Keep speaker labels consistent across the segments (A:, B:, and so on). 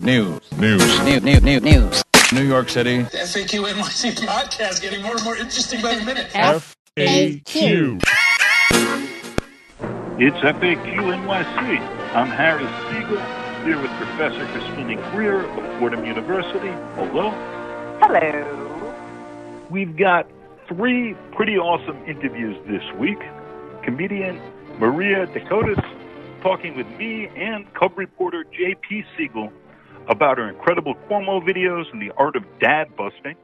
A: News.
B: News.
A: News. News. News. News.
B: New York City.
C: The FAQ NYC podcast getting more and more interesting by the minute.
B: FAQ.
D: It's FAQ NYC. I'm Harry Siegel here with Professor Christina Greer of Fordham University. Hello.
E: Hello.
D: We've got three pretty awesome interviews this week. Comedian Maria DeCotis talking with me and Cub reporter J.P. Siegel about her incredible Cuomo videos and the art of dad busting.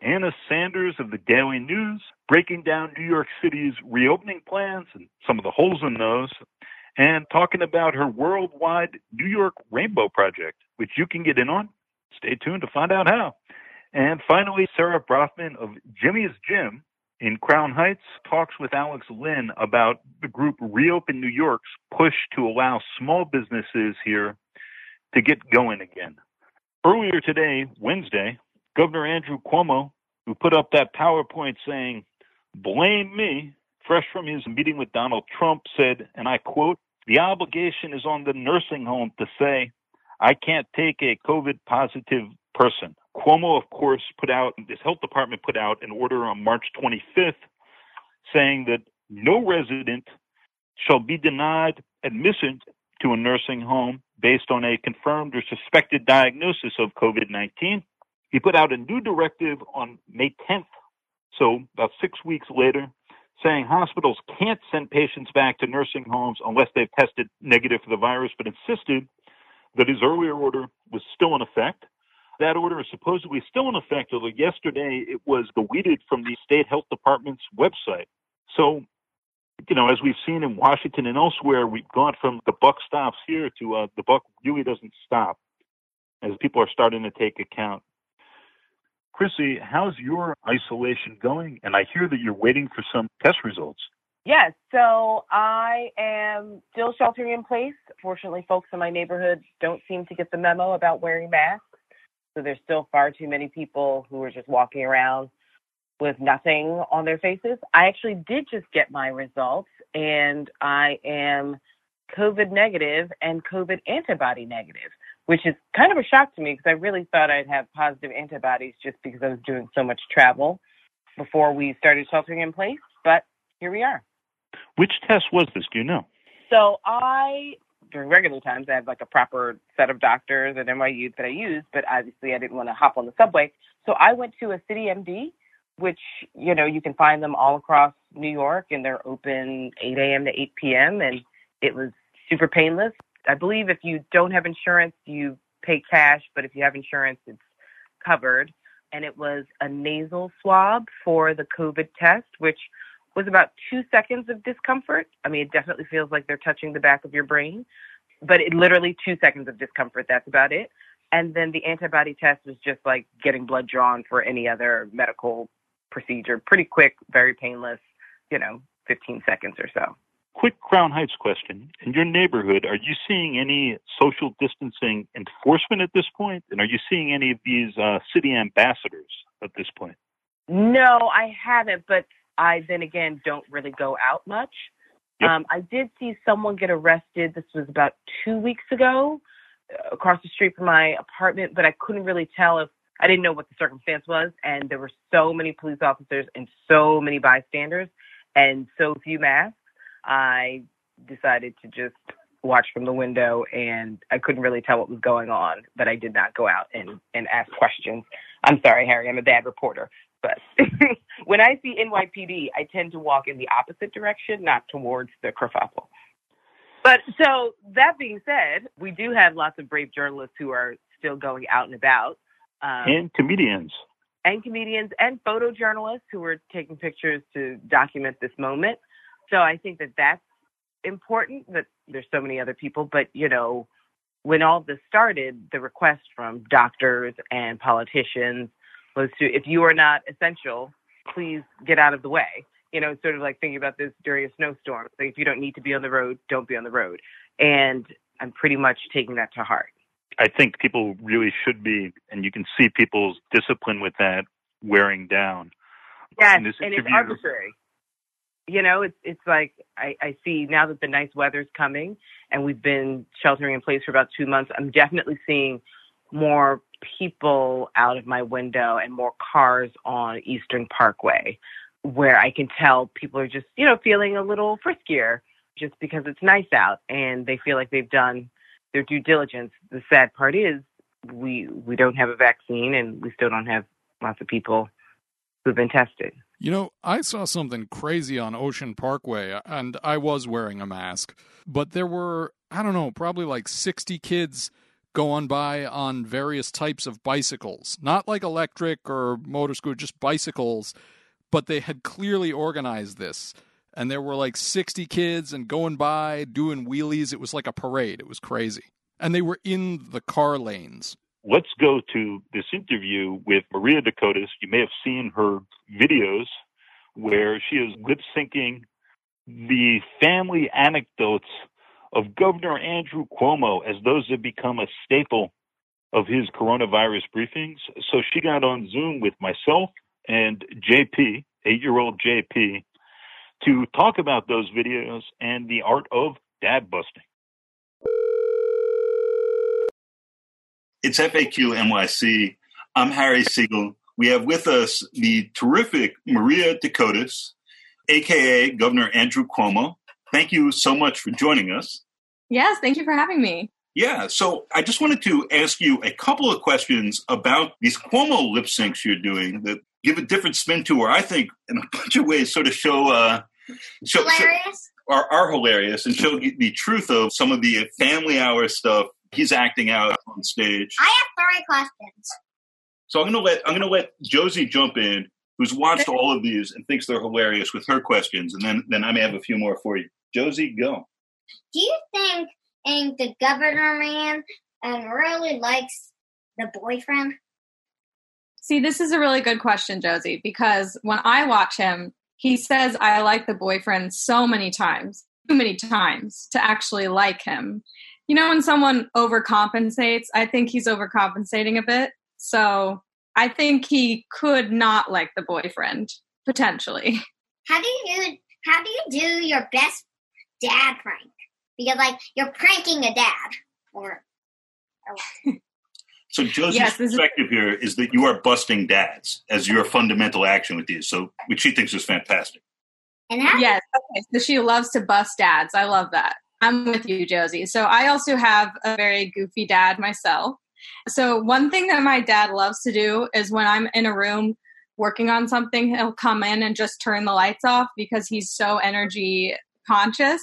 D: Anna Sanders of the Daily News breaking down New York City's reopening plans and some of the holes in those, and talking about her worldwide New York Rainbow Project, which you can get in on. Stay tuned to find out how. And finally, Sarah Brafman of Gymies Gym in Crown Heights talks with Alex Lynn about the group Reopen New York's push to allow small businesses here to get going again. Earlier today, Wednesday, Governor Andrew Cuomo, who put up that PowerPoint saying, blame me, fresh from his meeting with Donald Trump, said, and I quote, the obligation is on the nursing home to say, I can't take a COVID positive person. Cuomo, of course, put out, his health department put out an order on March 25th saying that no resident shall be denied admission to a nursing home based on a confirmed or suspected diagnosis of COVID 19. He put out a new directive on May 10th, so about six weeks later, saying hospitals can't send patients back to nursing homes unless they've tested negative for the virus, but insisted that his earlier order was still in effect. That order is supposedly still in effect, although yesterday it was deleted from the state health department's website. So, you know, as we've seen in Washington and elsewhere, we've gone from the buck stops here to uh, the buck really doesn't stop as people are starting to take account. Chrissy, how's your isolation going? And I hear that you're waiting for some test results.
E: Yes, so I am still sheltering in place. Fortunately, folks in my neighborhood don't seem to get the memo about wearing masks. So there's still far too many people who are just walking around with nothing on their faces. I actually did just get my results, and I am COVID negative and COVID antibody negative, which is kind of a shock to me because I really thought I'd have positive antibodies just because I was doing so much travel before we started sheltering in place. But here we are.
D: Which test was this? Do you know?
E: So I, during regular times, I have like a proper set of doctors at NYU that I use, but obviously I didn't want to hop on the subway. So I went to a City MD, which, you know, you can find them all across New York and they're open 8 a.m. to 8 p.m. And it was super painless. I believe if you don't have insurance, you pay cash, but if you have insurance, it's covered. And it was a nasal swab for the COVID test, which was about two seconds of discomfort. I mean, it definitely feels like they're touching the back of your brain, but it literally two seconds of discomfort. That's about it. And then the antibody test was just like getting blood drawn for any other medical procedure. Pretty quick, very painless, you know, 15 seconds or so.
D: Quick Crown Heights question. In your neighborhood, are you seeing any social distancing enforcement at this point? And are you seeing any of these uh, city ambassadors at this point?
E: No, I haven't, but I then again don't really go out much.
D: Yep.
E: Um, I did see someone get arrested. This was about two weeks ago uh, across the street from my apartment, but I couldn't really tell if I didn't know what the circumstance was. And there were so many police officers and so many bystanders and so few masks. I decided to just watch from the window and I couldn't really tell what was going on, but I did not go out and, and ask questions. I'm sorry, Harry, I'm a bad reporter. But when I see NYPD, I tend to walk in the opposite direction, not towards the kerfuffle. But so that being said, we do have lots of brave journalists who are still going out and about. Um,
D: And comedians.
E: and comedians and photojournalists who were taking pictures to document this moment. So I think that that's important that there's so many other people. But, you know, when all this started, the request from doctors and politicians was to, if you are not essential, please get out of the way. You know, sort of like thinking about this during a snowstorm. Like if you don't need to be on the road, don't be on the road. And I'm pretty much taking that to heart.
D: I think people really should be, and you can see people's discipline with that wearing down.
E: Yes,
D: In
E: and it's arbitrary.
F: you know, it's it's like I, I see now that the nice weather's coming and we've been sheltering in place for about two months. I'm definitely seeing more people out of my window and more cars on Eastern Parkway, where I can tell people are just you know feeling a little friskier just because it's nice out and they feel like they've done their due diligence. The sad part is we we don't have a vaccine and we still don't have lots of people who've been tested.
G: You know, I saw something crazy on Ocean Parkway, uh, and I was wearing a mask, but there were, I don't know, probably like 60 kids going by on various types of bicycles. Not like electric or motor scooter, just bicycles, but they had clearly organized this. And there were like 60 kids and going by doing wheelies. It was like a parade. It was crazy. And they were in the car lanes
D: let's go to this interview with Maria DeCotis. You may have seen her videos where she is lip syncing the family anecdotes of Governor Andrew Cuomo as those have become a staple of his coronavirus briefings. So she got on Zoom with myself and JP, eight year old JP, to talk about those videos and the art of dad busting.
H: It's FAQ NYC. I'm Harry Siegel. We have with us the terrific Maria DeCotis, aka Governor Andrew Cuomo. Thank you so much for joining us.
I: Yes, thank you for having me.
H: Yeah, so I just wanted to ask you a couple of questions about these Cuomo lip syncs you're doing that give a different spin to, or I think in a bunch of ways sort of show, uh,
B: show hilarious.
H: Show, are, are hilarious and show the truth of some of the family hour stuff he's acting out on stage.
B: I have three questions.
H: So I'm gonna let I'm gonna let Josie jump in, who's watched all of these and thinks they're hilarious with her questions, and then then I may have a few more for you. Josie, go.
B: Do you think and the governor man um, really likes the boyfriend?
I: See, this is a really good question, Josie, because when I watch him, he says I like the boyfriend so many times, too many times to actually like him you know, when someone overcompensates, I think he's overcompensating a bit. So I think he could not like the boyfriend potentially.
B: How do you how do you do your best dad prank? Because like you're pranking a dad, or.
H: or so Josie's yes, perspective is- here is that you are busting dads as your fundamental action with these. So which she thinks is fantastic.
I: And how- yes, okay. So she loves to bust dads. I love that. I'm with you, Josie. So I also have a very goofy dad myself. So one thing that my dad loves to do is when I'm in a room working on something, he'll come in and just turn the lights off because he's so energy conscious.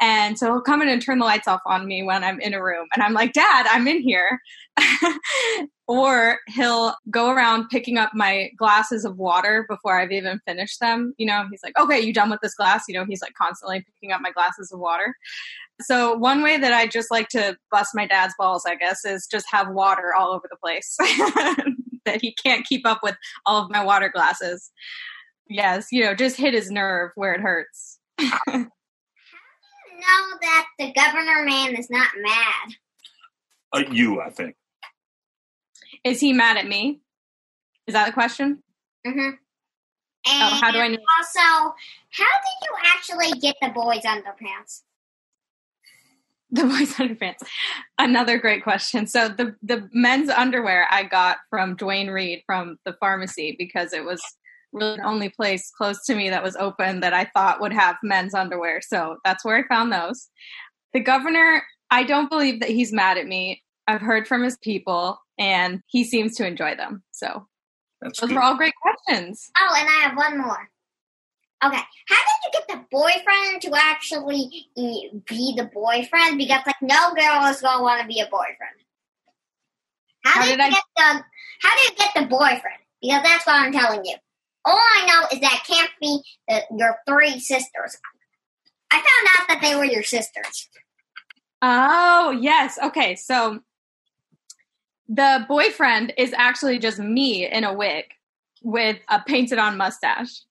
I: And so he'll come in and turn the lights off on me when I'm in a room. And I'm like, Dad, I'm in here. or he'll go around picking up my glasses of water before I've even finished them. You know, he's like, okay, you done with this glass? You know, he's like constantly picking up my glasses of water. So, one way that I just like to bust my dad's balls, I guess, is just have water all over the place that he can't keep up with all of my water glasses. Yes, you know, just hit his nerve where it hurts.
B: How do you know that the governor man is not mad?
H: Uh, you, I think.
I: Is he mad at me? Is that the question?
B: Mm-hmm. And
I: oh, how do I know?
B: Also, how did you actually get the boys' underpants?
I: The boys' underpants. Another great question. So the the men's underwear I got from Duane Reade from the pharmacy because it was really the only place close to me that was open that I thought would have men's underwear. So that's where I found those. The governor, I don't believe that he's mad at me. I've heard from his people and he seems to enjoy them. So That's those good. were all great questions.
B: Oh, and I have one more. Okay, how did you get the boyfriend to actually be the boyfriend? Because like no girl is gonna want to be a boyfriend. How, how did, did I get the How did you get the boyfriend? Because that's what I'm telling you. All I know is that can't be the, your three sisters. I found out that they were your sisters.
I: Oh yes. Okay, so the boyfriend is actually just me in a wig with a painted on mustache.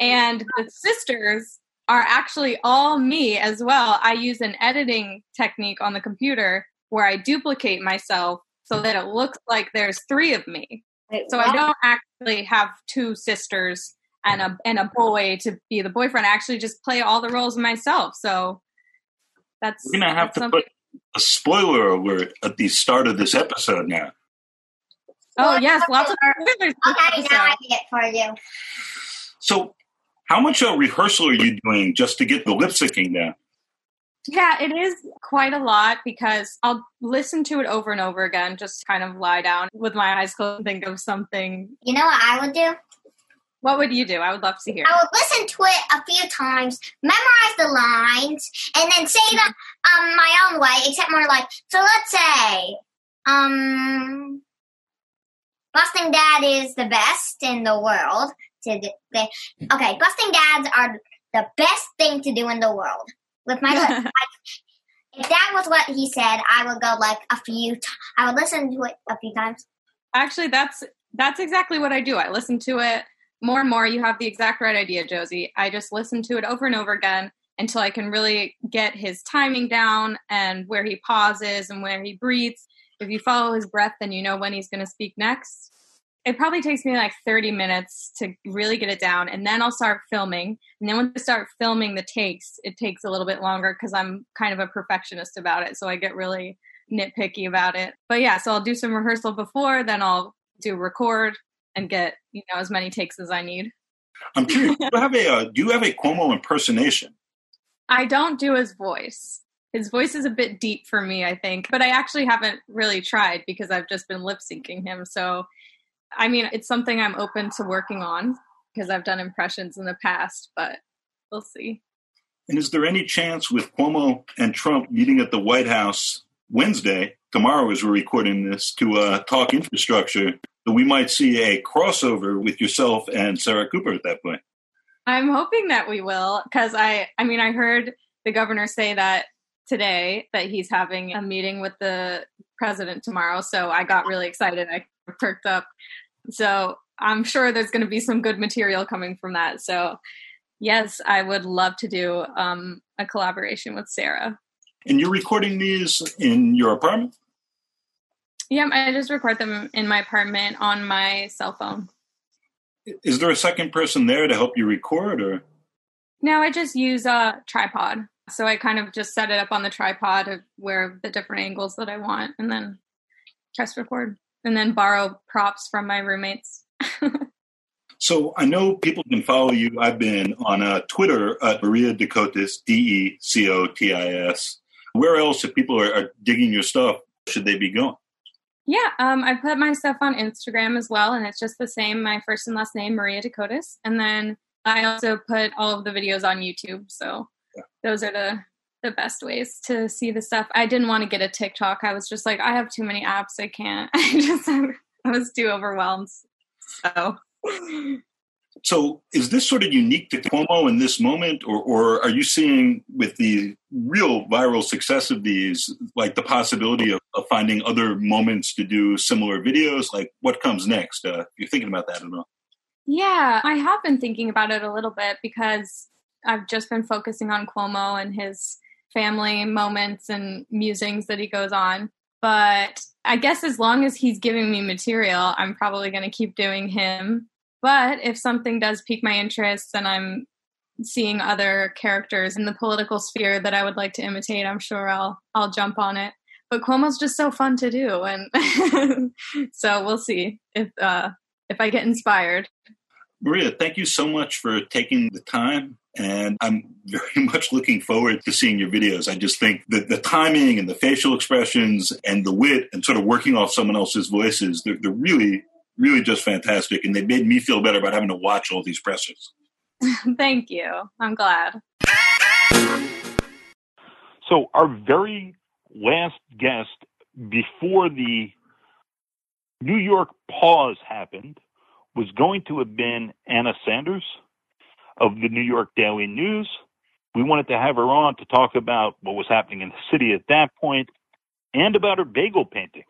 I: And the sisters are actually all me as well. I use an editing technique on the computer where I duplicate myself so that it looks like there's three of me. Wait, so I don't actually have two sisters and a and a boy to be the boyfriend. I actually just play all the roles myself. So that's
H: We're gonna have to
I: something-
H: put a spoiler alert at the start of this episode now.
I: Oh yes, lots of spoilers
B: Okay, now I
I: episode.
B: get for you.
H: So, how much of a rehearsal are you doing just to get the lip syncing down?
I: Yeah, it is quite a lot because I'll listen to it over and over again, just kind of lie down with my eyes closed and think of something.
B: You know what I would do?
I: What would you do? I would love to hear.
B: I would listen to it a few times, memorize the lines, and then say them um my own way, except more like so let's say um busting dad is the best in the world to okay busting dads are the best thing to do in the world with my if that was what he said i would go like a few t- i I would listen to it a few times
I: Actually, that's that's exactly what I do. I listen to it more and more. You have the exact right idea, Josie. I just listen to it over and over again until I can really get his timing down and where he pauses and where he breathes. If you follow his breath, then you know when he's going to speak next. It probably takes me like 30 minutes to really get it down, and then I'll start filming. And then when I start filming the takes, it takes a little bit longer because I'm kind of a perfectionist about it. So I get really nitpicky about it. But yeah, so I'll do some rehearsal before, then I'll do record and get you know as many takes as I need.
H: I'm curious. do you have a uh, do you have a Cuomo impersonation?
I: I don't do his voice. His voice is a bit deep for me, I think, but I actually haven't really tried because I've just been lip syncing him. So, I mean, it's something I'm open to working on because I've done impressions in the past, but we'll see.
H: And is there any chance with Cuomo and Trump meeting at the White House Wednesday, tomorrow as we're recording this, to uh, talk infrastructure, that we might see a crossover with yourself and Sarah Cooper at that point?
I: I'm hoping that we will because I I mean I heard the governor say that today that he's having a meeting with the president tomorrow so I got really excited I perked up. So I'm sure there's going to be some good material coming from that. So yes I would love to do um, a collaboration with Sarah.
H: And you're recording these in your apartment?
I: yeah I just record them in my apartment on my cell phone.
H: Is there a second person there to help you record, or?
I: No, I just use a tripod. So I kind of just set it up on the tripod of where the different angles that I want and then press record and then borrow props from my roommates.
H: So I know people can follow you. I've been on uh, Twitter at Maria DeCotis, D E C O T I S. Where else, if people are, are digging your stuff, should they be going?
I: Yeah, um, I put my stuff on Instagram as well, and it's just the same, my first and last name, Maria DeCotis. And then I also put all of the videos on YouTube. So those are the the best ways to see the stuff. I didn't want to get a TikTok. I was just like, I have too many apps. I can't. I just I was too overwhelmed. So
H: So is this sort of unique to Cuomo in this moment, or, or are you seeing with the real viral success of these, like the possibility of, of finding other moments to do similar videos? Like what comes next? Uh, you're thinking about that at all?
I: Yeah, I have been thinking about it a little bit because I've just been focusing on Cuomo and his family moments and musings that he goes on. But I guess as long as he's giving me material, I'm probably going to keep doing him. But if something does pique my interest and I'm seeing other characters in the political sphere that I would like to imitate, I'm sure I'll I'll jump on it. But Cuomo's just so fun to do, and so we'll see if uh, if I get inspired.
H: Maria, thank you so much for taking the time. And I'm very much looking forward to seeing your videos. I just think that the timing and the facial expressions and the wit and sort of working off someone else's voices, they're, they're really, really just fantastic. And they made me feel better about having to watch all these pressers.
I: Thank you. I'm glad.
D: So, our very last guest before the New York pause happened was going to have been Anna Sanders of the New York Daily News. We wanted to have her on to talk about what was happening in the city at that point and about her bagel paintings,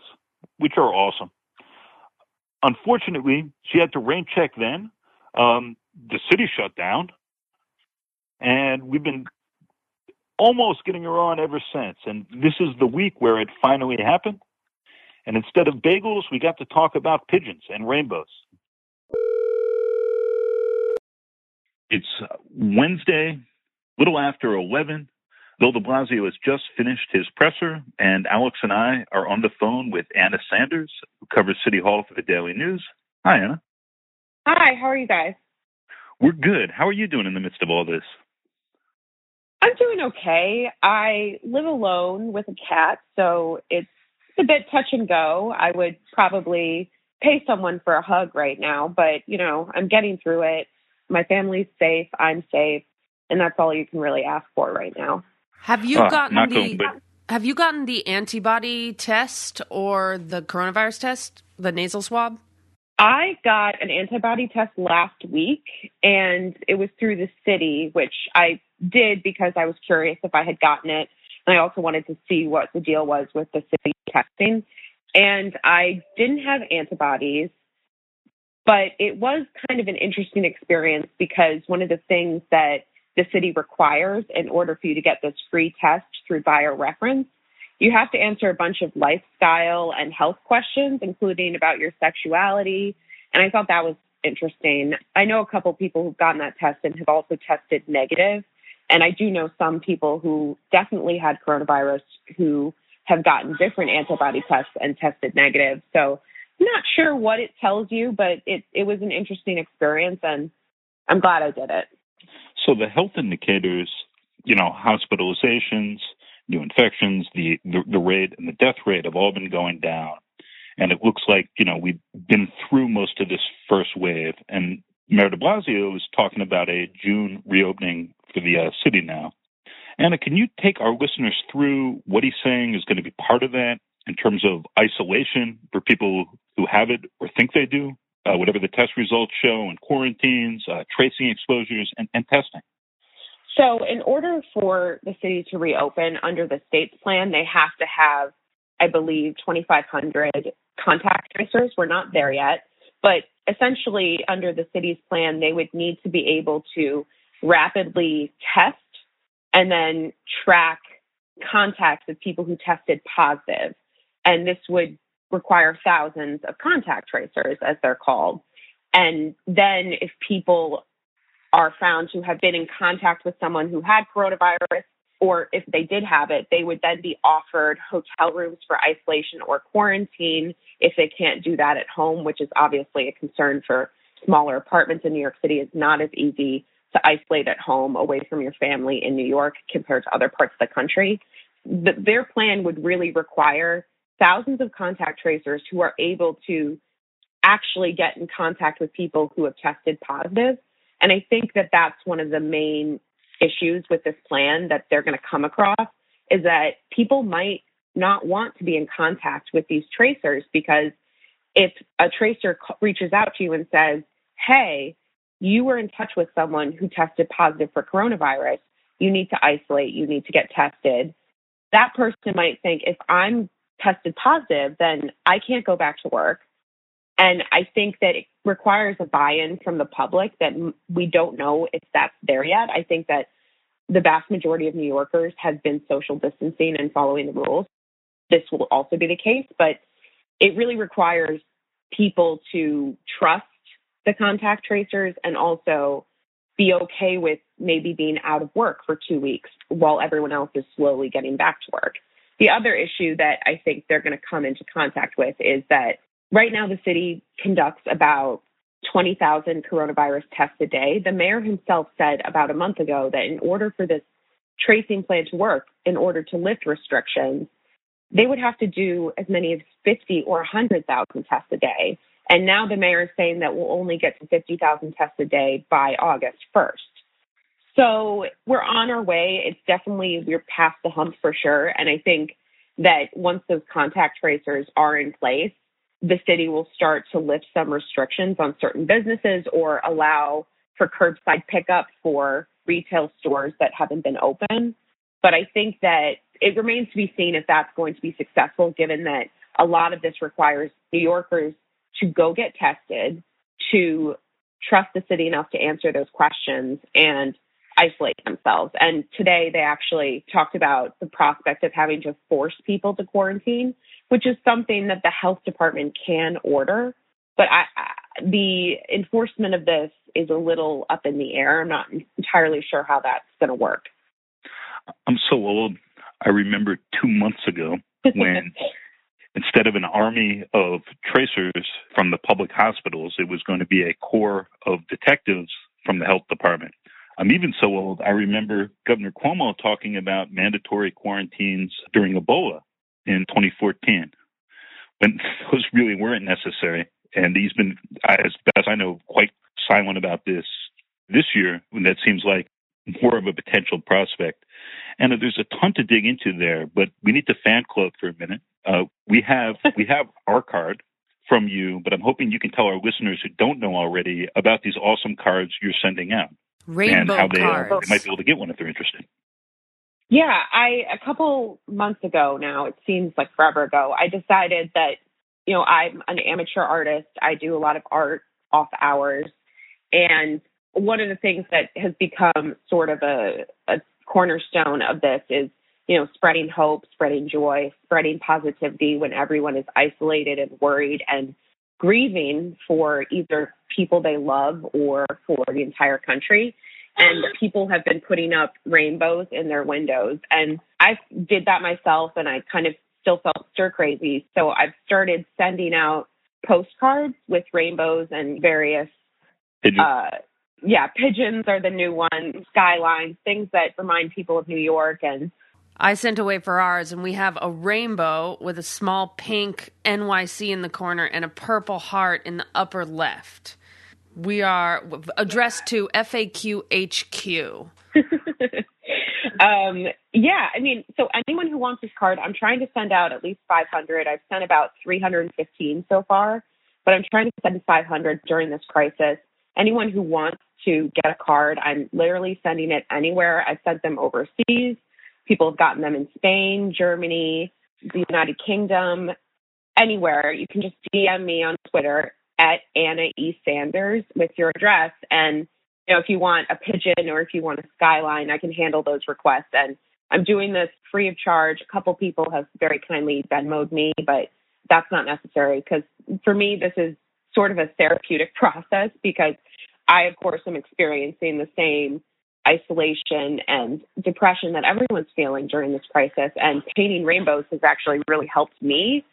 D: which are awesome. Unfortunately, she had to rain check then. Um, the city shut down, and we've been almost getting her on ever since. And this is the week where it finally happened. And instead of bagels, we got to talk about pigeons and rainbows. It's uh, Wednesday, little after 11. Bill de Blasio has just finished his presser, and Alex and I are on the phone with Anna Sanders, who covers City Hall for the Daily News. Hi, Anna.
F: Hi, how are you guys?
D: We're good. How are you doing in the midst of all this?
F: I'm doing okay. I live alone with a cat, so it's a bit touch and go. I would probably pay someone for a hug right now, but you know, I'm getting through it. My family's safe, I'm safe, and that's all you can really ask for right now.
J: Have you
D: Uh,
J: gotten the
D: going, but-
J: Have you gotten the antibody test or the coronavirus test, the nasal swab?
F: I got an antibody test last week, and it was through the city, which I did because I was curious if I had gotten it. And I also wanted to see what the deal was with the city testing. And I didn't have antibodies, but it was kind of an interesting experience because one of the things that the city requires in order for you to get this free test through BioReference you have to answer a bunch of lifestyle and health questions, including about your sexuality. And I thought that was interesting. I know a couple people who've gotten that test and have also tested negative. And I do know some people who definitely had coronavirus who have gotten different antibody tests and tested negative. So not sure what it tells you, but it, it was an interesting experience and I'm glad I did it.
D: So the health indicators, you know, hospitalizations, new infections, the, the the rate and the death rate have all been going down, and it looks like you know we've been through most of this first wave. And Mayor De Blasio is talking about a June reopening for the uh, city now. Anna, can you take our listeners through what he's saying is going to be part of that in terms of isolation for people who have it or think they do, uh, whatever the test results show, and quarantines, uh, tracing exposures, and, and testing?
F: So, in order for the city to reopen under the state's plan, they have to have, I believe, 2,500 contact tracers. We're not there yet, but essentially, under the city's plan, they would need to be able to rapidly test and then track contacts of people who tested positive. And this would require thousands of contact tracers, as they're called. And then, if people are found to have been in contact with someone who had coronavirus, or if they did have it, they would then be offered hotel rooms for isolation or quarantine if they can't do that at home, which is obviously a concern for smaller apartments in New York City. It's not as easy to isolate at home away from your family in New York compared to other parts of the country. The, their plan would really require thousands of contact tracers who are able to actually get in contact with people who have tested positive. And I think that that's one of the main issues with this plan that they're going to come across is that people might not want to be in contact with these tracers because if a tracer reaches out to you and says, Hey, you were in touch with someone who tested positive for coronavirus, you need to isolate, you need to get tested. That person might think, if I'm tested positive, then I can't go back to work. And I think that it requires a buy in from the public that we don't know if that's there yet. I think that the vast majority of New Yorkers have been social distancing and following the rules. This will also be the case, but it really requires people to trust the contact tracers and also be okay with maybe being out of work for two weeks while everyone else is slowly getting back to work. The other issue that I think they're going to come into contact with is that right now the city conducts about 20,000 coronavirus tests a day. The mayor himself said about a month ago that in order for this tracing plan to work, in order to lift restrictions, they would have to do as many as 50 or 100,000 tests a day. And now the mayor is saying that we'll only get to 50,000 tests a day by August 1st. So we're on our way. It's definitely, we're past the hump for sure. And I think that once those contact tracers are in place, the city will start to lift some restrictions on certain businesses or allow for curbside pickup for retail stores that haven't been open. But I think that it remains to be seen if that's going to be successful, given that a lot of this requires New Yorkers to go get tested, to trust the city enough to answer those questions and isolate themselves. And today they actually talked about the prospect of having to force people to quarantine, which is something that the health department can order. But I, the enforcement of this is a little up in the air. I'm not entirely sure how that's going to work.
D: I'm so old. I remember two months ago when instead of an army of tracers from the public hospitals, it was going to be a corps of detectives from the health department. I'm even so old, I remember Governor Cuomo talking about mandatory quarantines during Ebola in 2014 when those really weren't necessary. And he's been, as best I know, quite silent about this this year when that seems like more of a potential prospect. And there's a ton to dig into there, but we need to fan club for a minute. Uh, we have we have our card from you, but I'm hoping you can tell our listeners who don't know already about these awesome cards you're sending out
J: Rainbow
D: and how they, uh, they might be able to get one if they're interested.
F: Yeah, I a couple months ago now, it seems like forever ago, I decided that, you know, I'm an amateur artist. I do a lot of art off hours. And one of the things that has become sort of a, a cornerstone of this is, you know, spreading hope, spreading joy, spreading positivity when everyone is isolated and worried and grieving for either people they love or for the entire country. And people have been putting up rainbows in their windows. And I did that myself and I kind of still felt stir crazy. So I've started sending out postcards with rainbows and various
D: you?
F: uh yeah, pigeons are the new one, skylines, things that remind people of New York and
J: I sent away for ours, and we have a rainbow with a small pink NYC in the corner and a purple heart in the upper left. We are addressed to FAQ HQ.
F: um, yeah, I mean, so anyone who wants this card, I'm trying to send out at least 500. I've sent about 315 so far, but I'm trying to send 500 during this crisis. Anyone who wants to get a card, I'm literally sending it anywhere. I've sent them overseas. People have gotten them in Spain, Germany, the United Kingdom, anywhere. You can just DM me on Twitter at Anna E. Sanders with your address. And, you know, if you want a pigeon or if you want a skyline, I can handle those requests. And I'm doing this free of charge. A couple people have very kindly Venmoed me, but that's not necessary because for me, this is sort of a therapeutic process because I, of course, am experiencing the same isolation and depression that everyone's feeling during this crisis. And painting rainbows has actually really helped me.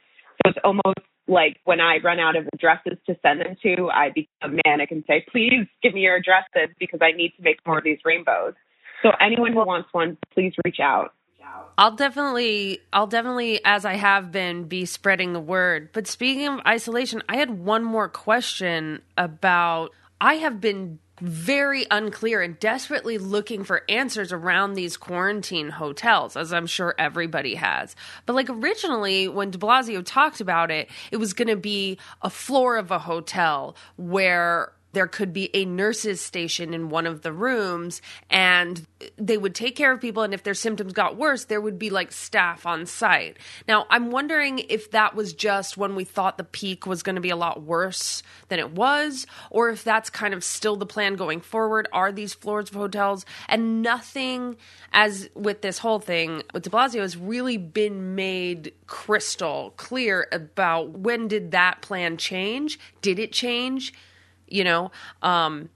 F: So it's almost like when I run out of addresses to send them to, I become manic and say, please give me your addresses because I need to make more of these rainbows. So anyone who wants one, please reach out.
J: I'll definitely, I'll definitely, as I have been, be spreading the word. But speaking of isolation, I had one more question about. I have been very unclear and desperately looking for answers around these quarantine hotels, as I'm sure everybody has. But like originally, when de Blasio talked about it, it was going to be a floor of a hotel where there could be a nurse's station in one of the rooms and they would take care of people and if their symptoms got worse there would be like staff on site. Now i'm wondering if that was just when we thought the peak was going to be a lot worse than it was or if that's kind of still the plan going forward. Are these floors of hotels? And nothing as with this whole thing with de blasio has really been made crystal clear about when did that plan change? Did it change you know um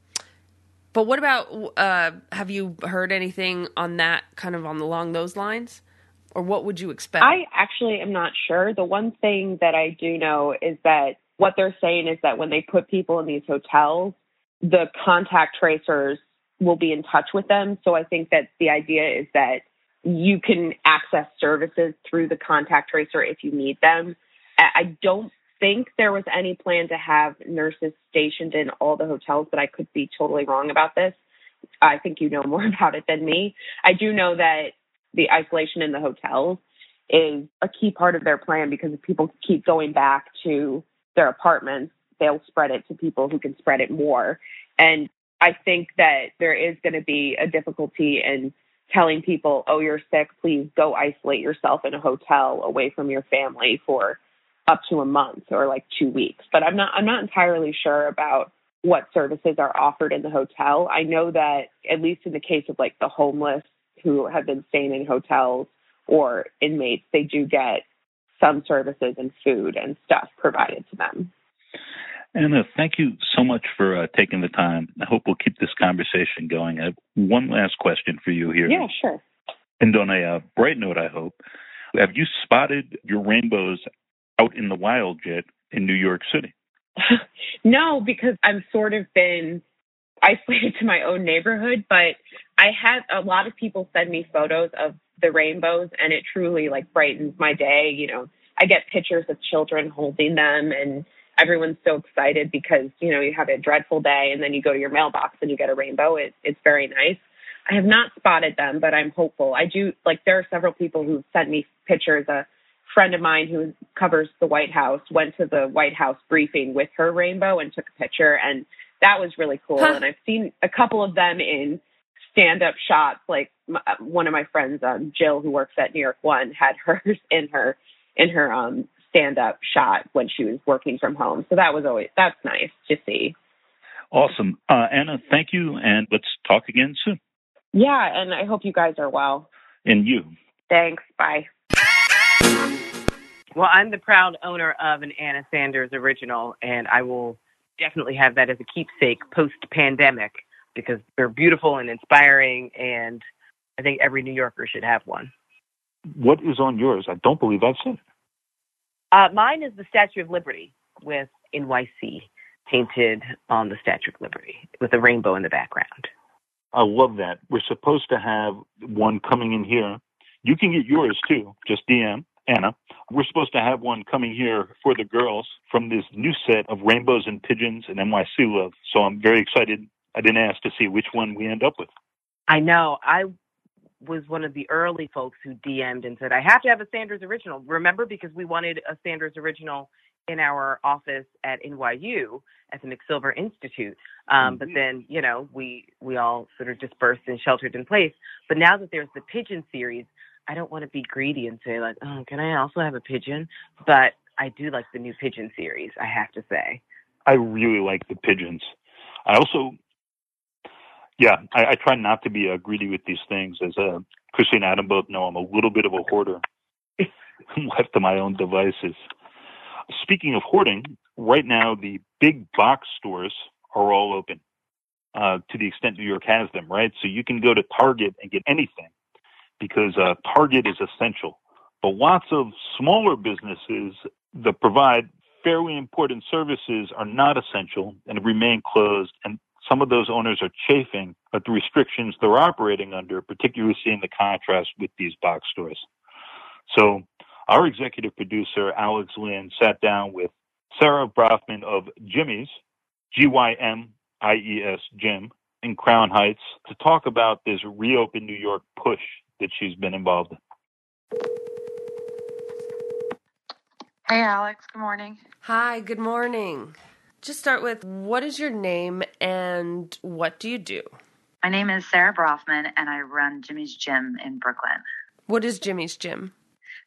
J: but what about uh have you heard anything on that kind of on along those lines or what would you expect
F: I actually am not sure. The one thing that I do know is that what they're saying is that when they put people in these hotels, the contact tracers will be in touch with them. So I think that the idea is that you can access services through the contact tracer if you need them. I I don't think there was any plan to have nurses stationed in all the hotels, but I could be totally wrong about this. I think you know more about it than me. I do know that the isolation in the hotels is a key part of their plan because if people keep going back to their apartments, they'll spread it to people who can spread it more. And I think that there is going to be a difficulty in telling people, oh, you're sick, please go isolate yourself in a hotel away from your family for up to a month or like two weeks. But I'm not I'm not entirely sure about what services are offered in the hotel. I know that at least in the case of like the homeless who have been staying in hotels or inmates, they do get some services and food and stuff provided to them.
D: Anna, thank you so much for uh, taking the time. I hope we'll keep this conversation going. I have one last question for you here.
F: Yeah, sure.
D: And on a uh, bright note, I hope, have you spotted your rainbows out in the wild yet in New York City?
F: no, because I've sort of been isolated to my own neighborhood, but I had a lot of people send me photos of the rainbows and it truly like brightens my day. You know, I get pictures of children holding them and everyone's so excited because, you know, you have a dreadful day and then you go to your mailbox and you get a rainbow. It, it's very nice. I have not spotted them, but I'm hopeful. I do like there are several people who sent me pictures. A friend of mine who covers the White House went to the White House briefing with her rainbow and took a picture and that was really cool. Huh. And I've seen a couple of them in stand up shots. Like my, one of my friends, um, Jill, who works at New York One, had hers in her in her um, stand up shot when she was working from home. So that was always that's nice to see.
D: Awesome, uh, Anna. Thank you, and let's talk again soon.
F: Yeah, and I hope you guys are well.
D: And you.
F: Thanks. Bye.
E: Well, I'm the proud owner of an Anna Sanders original, and I will definitely have that as a keepsake post pandemic because they're beautiful and inspiring, and I think every New Yorker should have one.
D: What is on yours? I don't believe I've seen it.
E: Uh, mine is the Statue of Liberty with NYC painted on the Statue of Liberty with a rainbow in the background.
D: I love that. We're supposed to have one coming in here. You can get yours too. Just DM Anna. We're supposed to have one coming here for the girls from this new set of rainbows and pigeons and NYC love. So I'm very excited. I didn't ask to see which one we end up with.
E: I know. I was one of the early folks who DM'd and said, I have to have a Sanders original. Remember, because we wanted a Sanders original in our office at NYU at the McSilver Institute. Um, mm-hmm. But then, you know, we we all sort of dispersed and sheltered in place. But now that there's the pigeon series, I don't want to be greedy and say like, oh, can I also have a pigeon? But I do like the new pigeon series. I have to say.
D: I really like the pigeons. I also, yeah, I, I try not to be uh, greedy with these things. As uh, Chrissy and Adam both know, I'm a little bit of a hoarder. left to my own devices. Speaking of hoarding, right now the big box stores are all open uh, to the extent New York has them, right? So you can go to Target and get anything because uh, Target is essential. But lots of smaller businesses that provide fairly important services are not essential and remain closed. And some of those owners are chafing at the restrictions they're operating under, particularly seeing the contrast with these box stores. So our executive producer, Alex Lynn, sat down with Sarah Brafman of Gymies, G Y M I E S, Gym, in Crown Heights, to talk about this Reopen New York push that she's been involved in.
K: Hey, Alex. Good morning.
J: Hi, good morning. Just start with what is your name and what do you do?
K: My name is Sarah Brofman and I run Gymies Gym in Brooklyn.
J: What is Gymies Gym?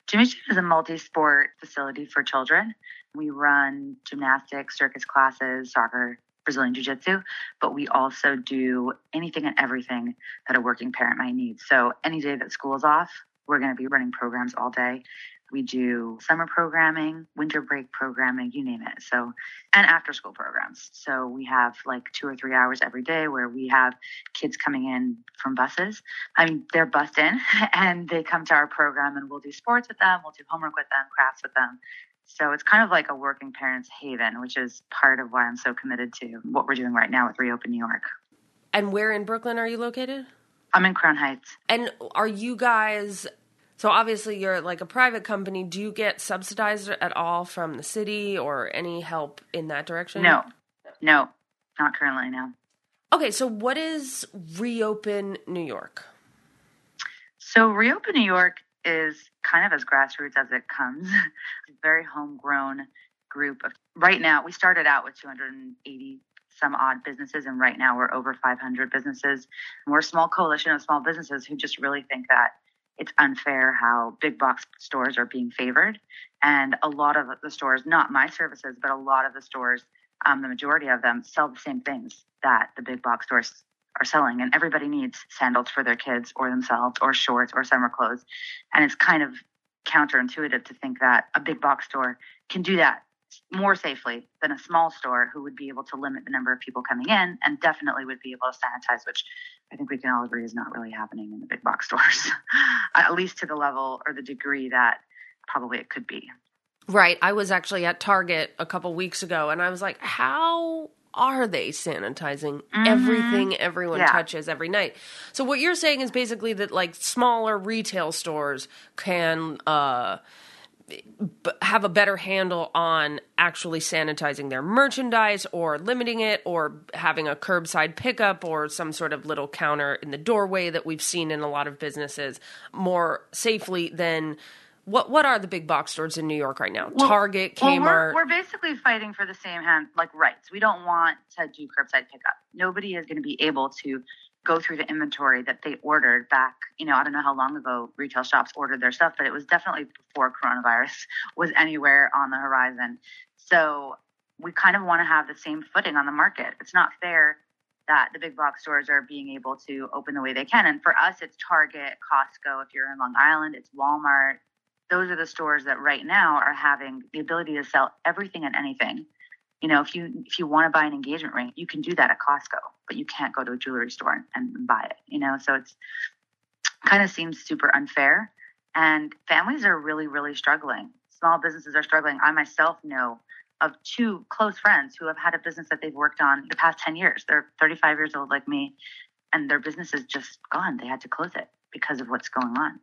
K: Gymies Gym is a multi sport facility for children. We run gymnastics, circus classes, soccer, Brazilian Jiu Jitsu, but we also do anything and everything that a working parent might need. So, any day that school is off, we're going to be running programs all day. We do summer programming, winter break programming, you name it. So, and after school programs. So, we have like two or three hours every day where we have kids coming in from buses. I mean, they're bussed in and they come to our program and we'll do sports with them, we'll do homework with them, crafts with them. So it's kind of like a working parents haven, which is part of why I'm so committed to what we're doing right now with Reopen New York.
J: And where in Brooklyn are you located?
K: I'm in Crown Heights.
J: And are you guys so obviously you're like a private company, do you get subsidized at all from the city or any help in that direction?
K: No. No. Not currently, no.
J: Okay, so what is Reopen New York?
K: So Reopen New York is kind of as grassroots as it comes. very homegrown group of right now we started out with 280 some odd businesses and right now we're over 500 businesses we're a small coalition of small businesses who just really think that it's unfair how big box stores are being favored and a lot of the stores not my services but a lot of the stores um, the majority of them sell the same things that the big box stores are selling and everybody needs sandals for their kids or themselves or shorts or summer clothes and it's kind of counterintuitive to think that a big box store can do that more safely than a small store who would be able to limit the number of people coming in and definitely would be able to sanitize, which I think we can all agree is not really happening in the big box stores, at least to the level or the degree that probably it could be.
J: Right. I was actually at Target a couple weeks ago and I was like, how are they sanitizing
K: Mhm.
J: everything everyone
K: Yeah.
J: touches every night? So what you're saying is basically that like smaller retail stores can uh b- have a better handle on actually sanitizing their merchandise or limiting it or having a curbside pickup or some sort of little counter in the doorway that we've seen in a lot of businesses more safely than what what are the big box stores in New York right now?
K: Well-
J: Target,
K: Well,
J: Kmart.
K: we're, we're basically fighting for the same hand, like rights. We don't want to do curbside pickup. Nobody is going to be able to go through the inventory that they ordered back. You know, I don't know how long ago retail shops ordered their stuff, but it was definitely before coronavirus was anywhere on the horizon. So we kind of want to have the same footing on the market. It's not fair that the big box stores are being able to open the way they can. And for us, it's Target, Costco. If you're in Long Island, it's Walmart. Those are the stores that right now are having the ability to sell everything and anything. You know, if you if you want to buy an engagement ring, you can do that at Costco, but you can't go to a jewelry store and, buy it. You know, so it's kind of seems super unfair. And families are really, really struggling. Small businesses are struggling. I myself know of two close friends who have had a business that they've worked on the past 10 years. They're 35 years old like me, and their business is just gone. They had to close it because of what's going on.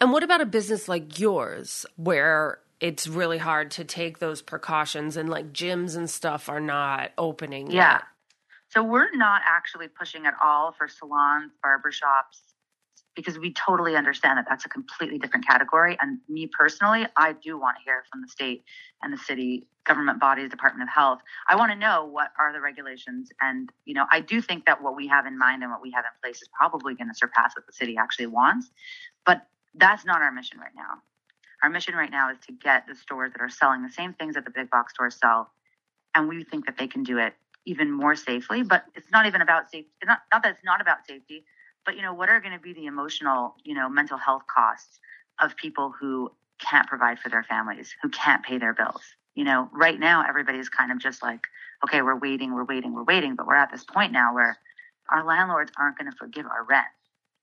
J: And what about a business like yours where it's really hard to take those precautions and like gyms and stuff are not opening
K: Yeah.
J: yet?
K: So we're not actually pushing at all for salons, barbershops, because we totally understand that that's a completely different category. And me personally, I do want to hear from the state and the city government bodies, Department of Health. I want to know what are the regulations. And, you know, I do think that what we have in mind and what we have in place is probably going to surpass what the city actually wants. But that's not our mission right now. Our mission right now is to get the stores that are selling the same things that the big box stores sell. And we think that they can do it even more safely. But it's not even about safety. Not, not that it's not about safety, but you know, what are going to be the emotional, you know, mental health costs of people who can't provide for their families, who can't pay their bills? You know, right now everybody's kind of just like, okay, we're waiting, we're waiting, we're waiting, but we're at this point now where our landlords aren't going to forgive our rent.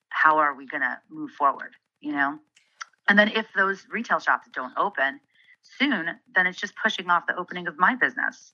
K: How are we going to move forward? You know, and then if those retail shops don't open soon, then it's just pushing off the opening of my business,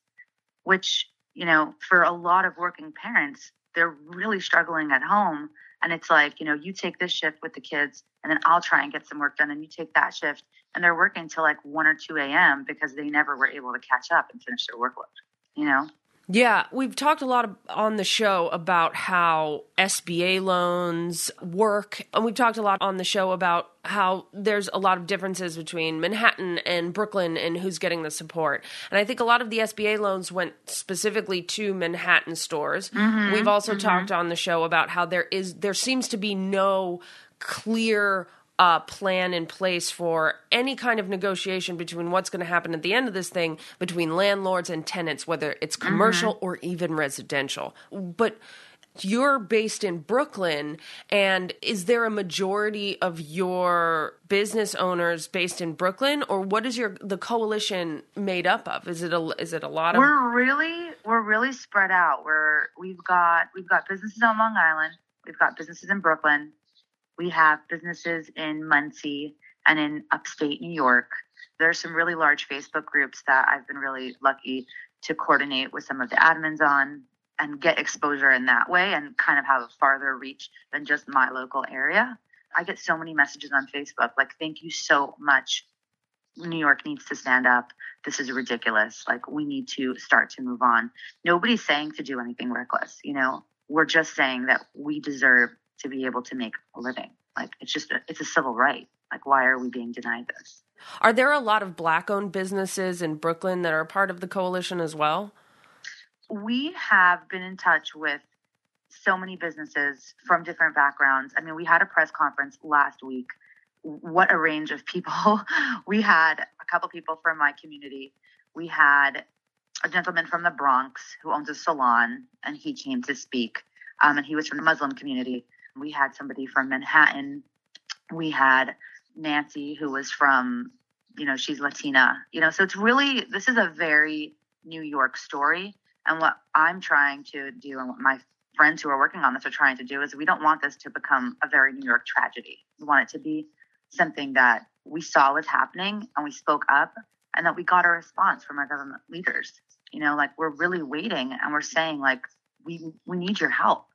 K: which, you know, for a lot of working parents, they're really struggling at home. And it's like, you know, you take this shift with the kids and then I'll try and get some work done and you take that shift. And they're working till like 1 or 2 a.m. because they never were able to catch up and finish their workload, you know?
J: Yeah, we've talked a lot of, on the show about how SBA loans work, and we've talked a lot on the show about how there's a lot of differences between Manhattan and Brooklyn and who's getting the support. And I think a lot of the SBA loans went specifically to Manhattan stores.
K: Mhm,
J: We've also
K: mhm.
J: talked on the show about how there is there seems to be no clear uh, plan in place for any kind of negotiation between what's going to happen at the end of this thing between landlords and tenants, whether it's commercial or even residential. But you're based in Brooklyn, and is there a majority of your business owners based in Brooklyn, or what is your the coalition made up of? Is it a is it a lot of
K: We're really we're really spread out. We're we've got we've got businesses on Long Island. We've got businesses in Brooklyn. We have businesses in Monsey and in upstate New York. There are some really large Facebook groups that I've been really lucky to coordinate with some of the admins on and get exposure in that way and kind of have a farther reach than just my local area. I get so many messages on Facebook like, thank you so much. New York needs to stand up. This is ridiculous. Like, we need to start to move on. Nobody's saying to do anything reckless. You know, we're just saying that we deserve to be able to make a living. Like, it's just, a, it's a civil right. Like, why are we being denied this?
J: Are there a lot of black owned businesses in Brooklyn that are part of the coalition as well?
K: we have been in touch with so many businesses from different backgrounds. I mean, we had a press conference last week. What a range of people. We had a couple people from my community. We had a gentleman from the Bronx who owns a salon, and he came to speak. Um, and he was from the Muslim community. We had somebody from Manhattan. We had Nancy, who was from you know, she's Latina. You know, so it's really this is a very New York story. And what I'm trying to do, and what my friends who are working on this are trying to do, is we don't want this to become a very New York tragedy. We want it to be something that we saw was happening and we spoke up and that we got a response from our government leaders. You know, like we're really waiting and we're saying like we we need your help.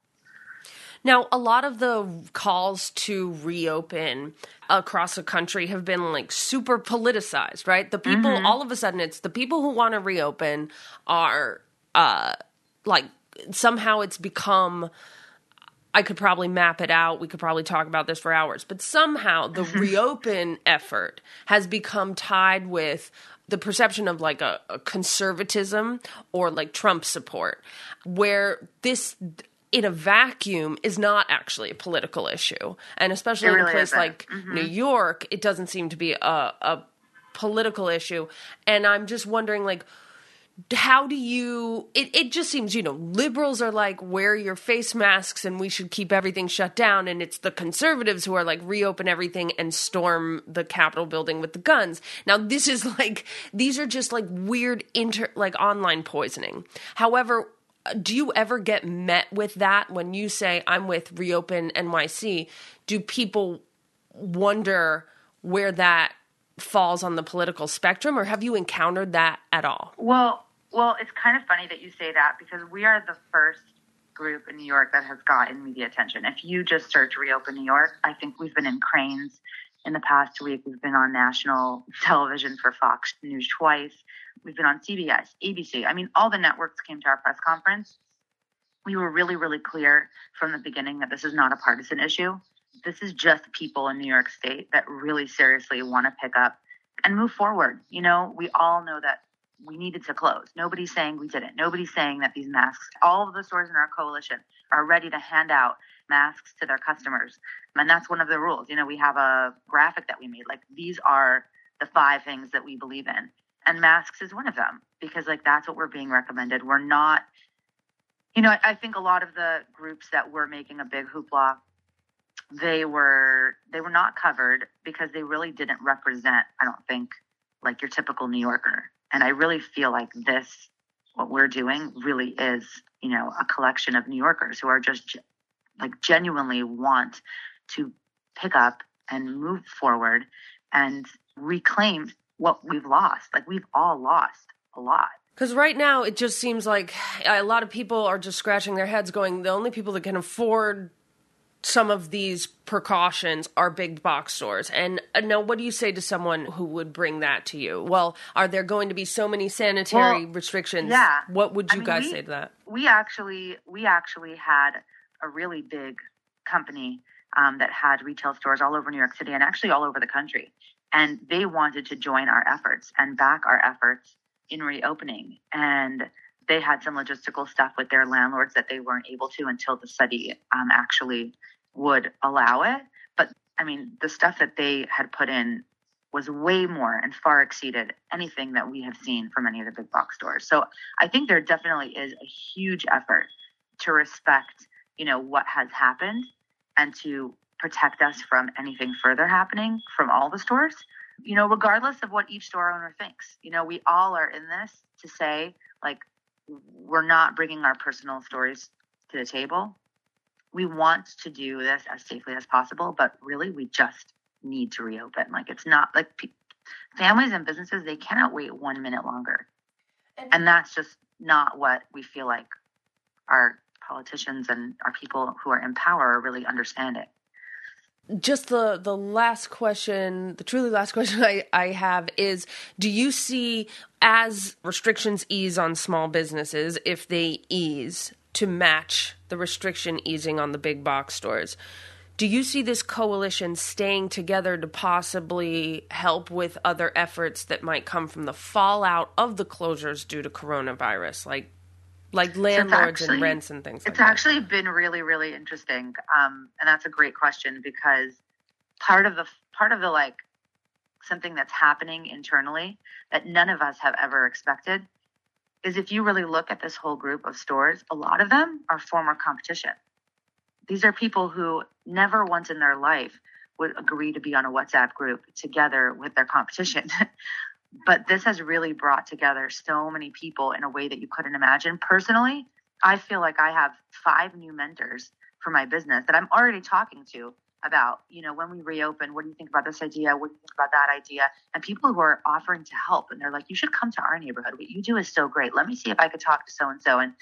J: Now, a lot of the calls to reopen across the country have been like super politicized, right? The people,
K: Mhm.
J: all of a sudden, it's the people who want to reopen are uh, like somehow it's become. I could probably map it out. We could probably talk about this for hours, but somehow the reopen effort has become tied with the perception of like a, a conservatism or like Trump support, where this in a vacuum is not actually a political issue, and especially
K: It
J: in a place
K: isn't.
J: like
K: Mhm.
J: New York, it doesn't seem to be a, a political issue. And I'm just wondering, like, how do you it, it just seems you know liberals are like wear your face masks and we should keep everything shut down and it's the conservatives who are like reopen everything and storm the capitol building with the guns now this is like these are just like weird inter like online poisoning however do you ever get met with that when you say i'm with reopen nyc do people wonder where that falls on the political spectrum or have you encountered that at all
K: Well, well, it's kind of funny that you say that because we are the first group in New York that has gotten media attention. If you just search Reopen New York, I think we've been in Crain's in the past week. We've been on national television for Fox News twice. We've been on CBS, ABC. I mean, all the networks came to our press conference. We were really, really clear from the beginning that this is not a partisan issue. This is just people in New York State that really seriously want to pick up and move forward. You know, we all know that we needed to close. Nobody's saying we didn't. Nobody's saying that these masks, all of the stores in our coalition are ready to hand out masks to their customers. And that's one of the rules. You know, we have a graphic that we made. Like, these are the five things that we believe in. And masks is one of them because, like, that's what we're being recommended. We're not, you know, I, think a lot of the groups that were making a big hoopla they were they were not covered because they really didn't represent i don't think like your typical new yorker and i really feel like this what we're doing really is you know a collection of new yorkers who are just like genuinely want to pick up and move forward and reclaim what we've lost like we've all lost a lot
J: Because right now it just seems like a lot of people are just scratching their heads, going, the only people that can afford some of these precautions are big box stores. And uh, now, what do you say to someone who would bring that to you? Well, are there going to be so many sanitary
K: Well,
J: restrictions?
K: yeah.
J: What would
K: I
J: you
K: mean,
J: guys
K: we-
J: say to that?
K: we actually we actually had a really big company um, that had retail stores all over New York City and actually all over the country, and they wanted to join our efforts and back our efforts in reopening. And they had some logistical stuff with their landlords that they weren't able to until the study um, actually would allow it. But I mean, the stuff that they had put in was way more and far exceeded anything that we have seen from any of the big box stores. So I think there definitely is a huge effort to respect, you know, what has happened and to protect us from anything further happening from all the stores. You know, regardless of what each store owner thinks. You know, we all are in this to say like we're not bringing our personal stories to the table. We want to do this as safely as possible, but really we just need to reopen. Like it's not like pe- families and businesses they cannot wait one minute longer, and that's just not what we feel like our politicians and our people who are in power are really understanding.
J: Just the the last question the truly last question I, I have is do you see as restrictions ease on small businesses if they ease to match the restriction easing on the big box stores? Do you see this coalition staying together to possibly help with other efforts that might come from the fallout of the closures due to coronavirus? Like like
K: So
J: landlords
K: actually-
J: and rents and things like
K: It's
J: that
K: actually been really, really interesting, um, and that's a great question because part of the part of the like something that's happening internally that none of us have ever expected is if you really look at this whole group of stores, a lot of them are former competition. These are people who never once in their life would agree to be on a WhatsApp group together with their competition. but this has really brought together so many people in a way that you couldn't imagine. Personally, I feel like I have five new mentors for my business that I'm already talking to about, you know, when we reopen, what do you think about this idea? What do you think about that idea? And people who are offering to help and they're like, you should come to our neighborhood. What you do is so great. Let me see if I could talk to so and so. And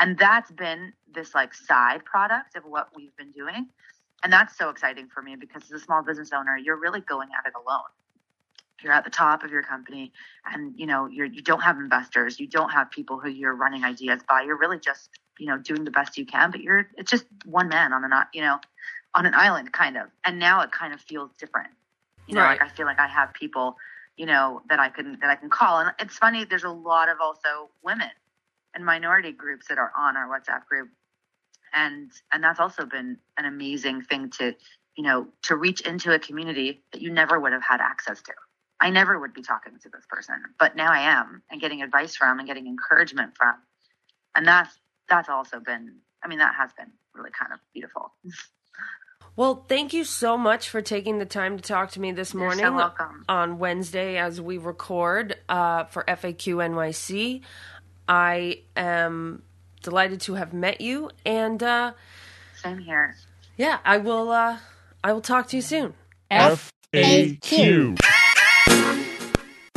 K: and that's been this like side product of what we've been doing. And that's so exciting for me because as a small business owner, you're really going at it alone. You're at the top of your company and you know, you're you don't have investors, you don't have people who you're running ideas by. You're really just, you know, doing the best you can, but you're it's just one man on a you know, on an island kind of. And now it kind of feels different. You know,
J: Right.
K: like I feel like I have people, you know, that I can that I can call. And it's funny, there's a lot of also women and minority groups that are on our WhatsApp group. And and that's also been an amazing thing to, you know, to reach into a community that you never would have had access to. I never would be talking to this person, but now I am and getting advice from and getting encouragement from. And that's that's also been I mean, that has been really kind of beautiful.
J: Well, thank you so much for taking the time to talk to me this
K: You're so
J: morning
K: welcome.
J: on Wednesday as we record uh, for FAQ NYC. I am delighted to have met you, and uh,
K: same here.
J: Yeah, I will. Uh, I will talk to you soon.
A: FAQ.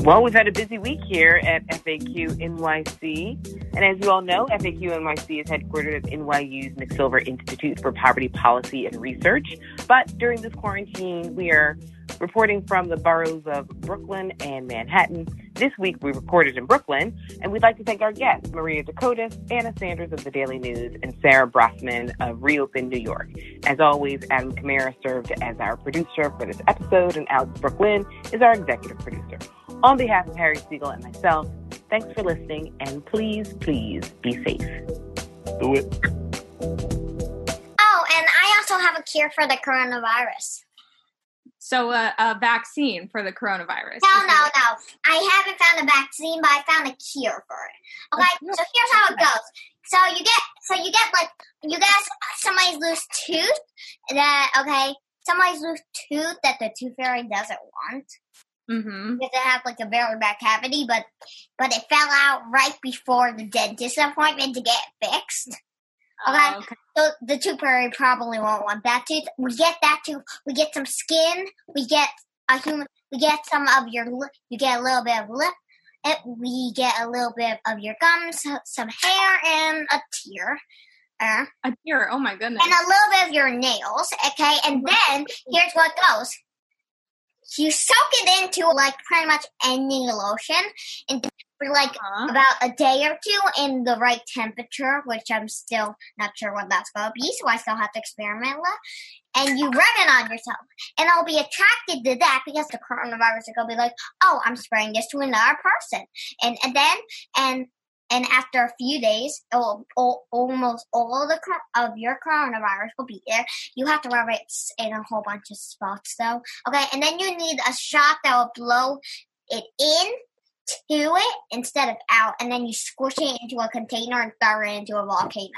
E: Well, we've had a busy week here at FAQ NYC. And as you all know, FAQ NYC is headquartered at NYU's McSilver Institute for Poverty Policy and Research. But during this quarantine, we are reporting from the boroughs of Brooklyn and Manhattan. This week, we recorded in Brooklyn, and we'd like to thank our guests, Maria DeCotis, Anna Sanders of the Daily News, and Sarah Brassman of Reopen New York. As always, Adam Kamara served as our producer for this episode, and Alex Brooklyn is our executive producer. On behalf of Harry Siegel and myself, thanks for listening, and please, please be safe.
L: Do it.
B: Oh, and I also have a cure for the coronavirus.
I: So uh, a vaccine for the coronavirus.
B: No, no, no. I haven't found a vaccine, but I found a cure for it. Okay, so here's how it goes. So you get, so you get like, you get somebody's loose tooth that, okay, somebody's loose tooth that the tooth fairy doesn't want.
I: Mm-hmm.
B: Because they have like a very bad cavity, but but it fell out right before the dentist appointment to get fixed. Okay. So the tooth fairy probably won't want that tooth. We get that tooth. We get some skin. We get a human. We get some of your. lip. You get a little bit of lip. It, we get a little bit of your gums, some hair, and a tear. Uh,
I: a tear. Oh my goodness.
B: and a little bit of your nails. Okay, and then here's what goes. You soak it into like pretty much any lotion, and for like uh-huh. about a day or two in the right temperature, which I'm still not sure what that's going to be, so I still have to experiment with. And you rub it on yourself, and I'll be attracted to that because the coronavirus is to be like, oh, I'm spraying this to another person, and and then and and after a few days, will, al- almost all the cor- of your coronavirus will be there. You have to rub it in a whole bunch of spots, though. Okay, and then you need a shot that will blow it in to it instead of out, and then you squish it into a container and throw it into a volcano.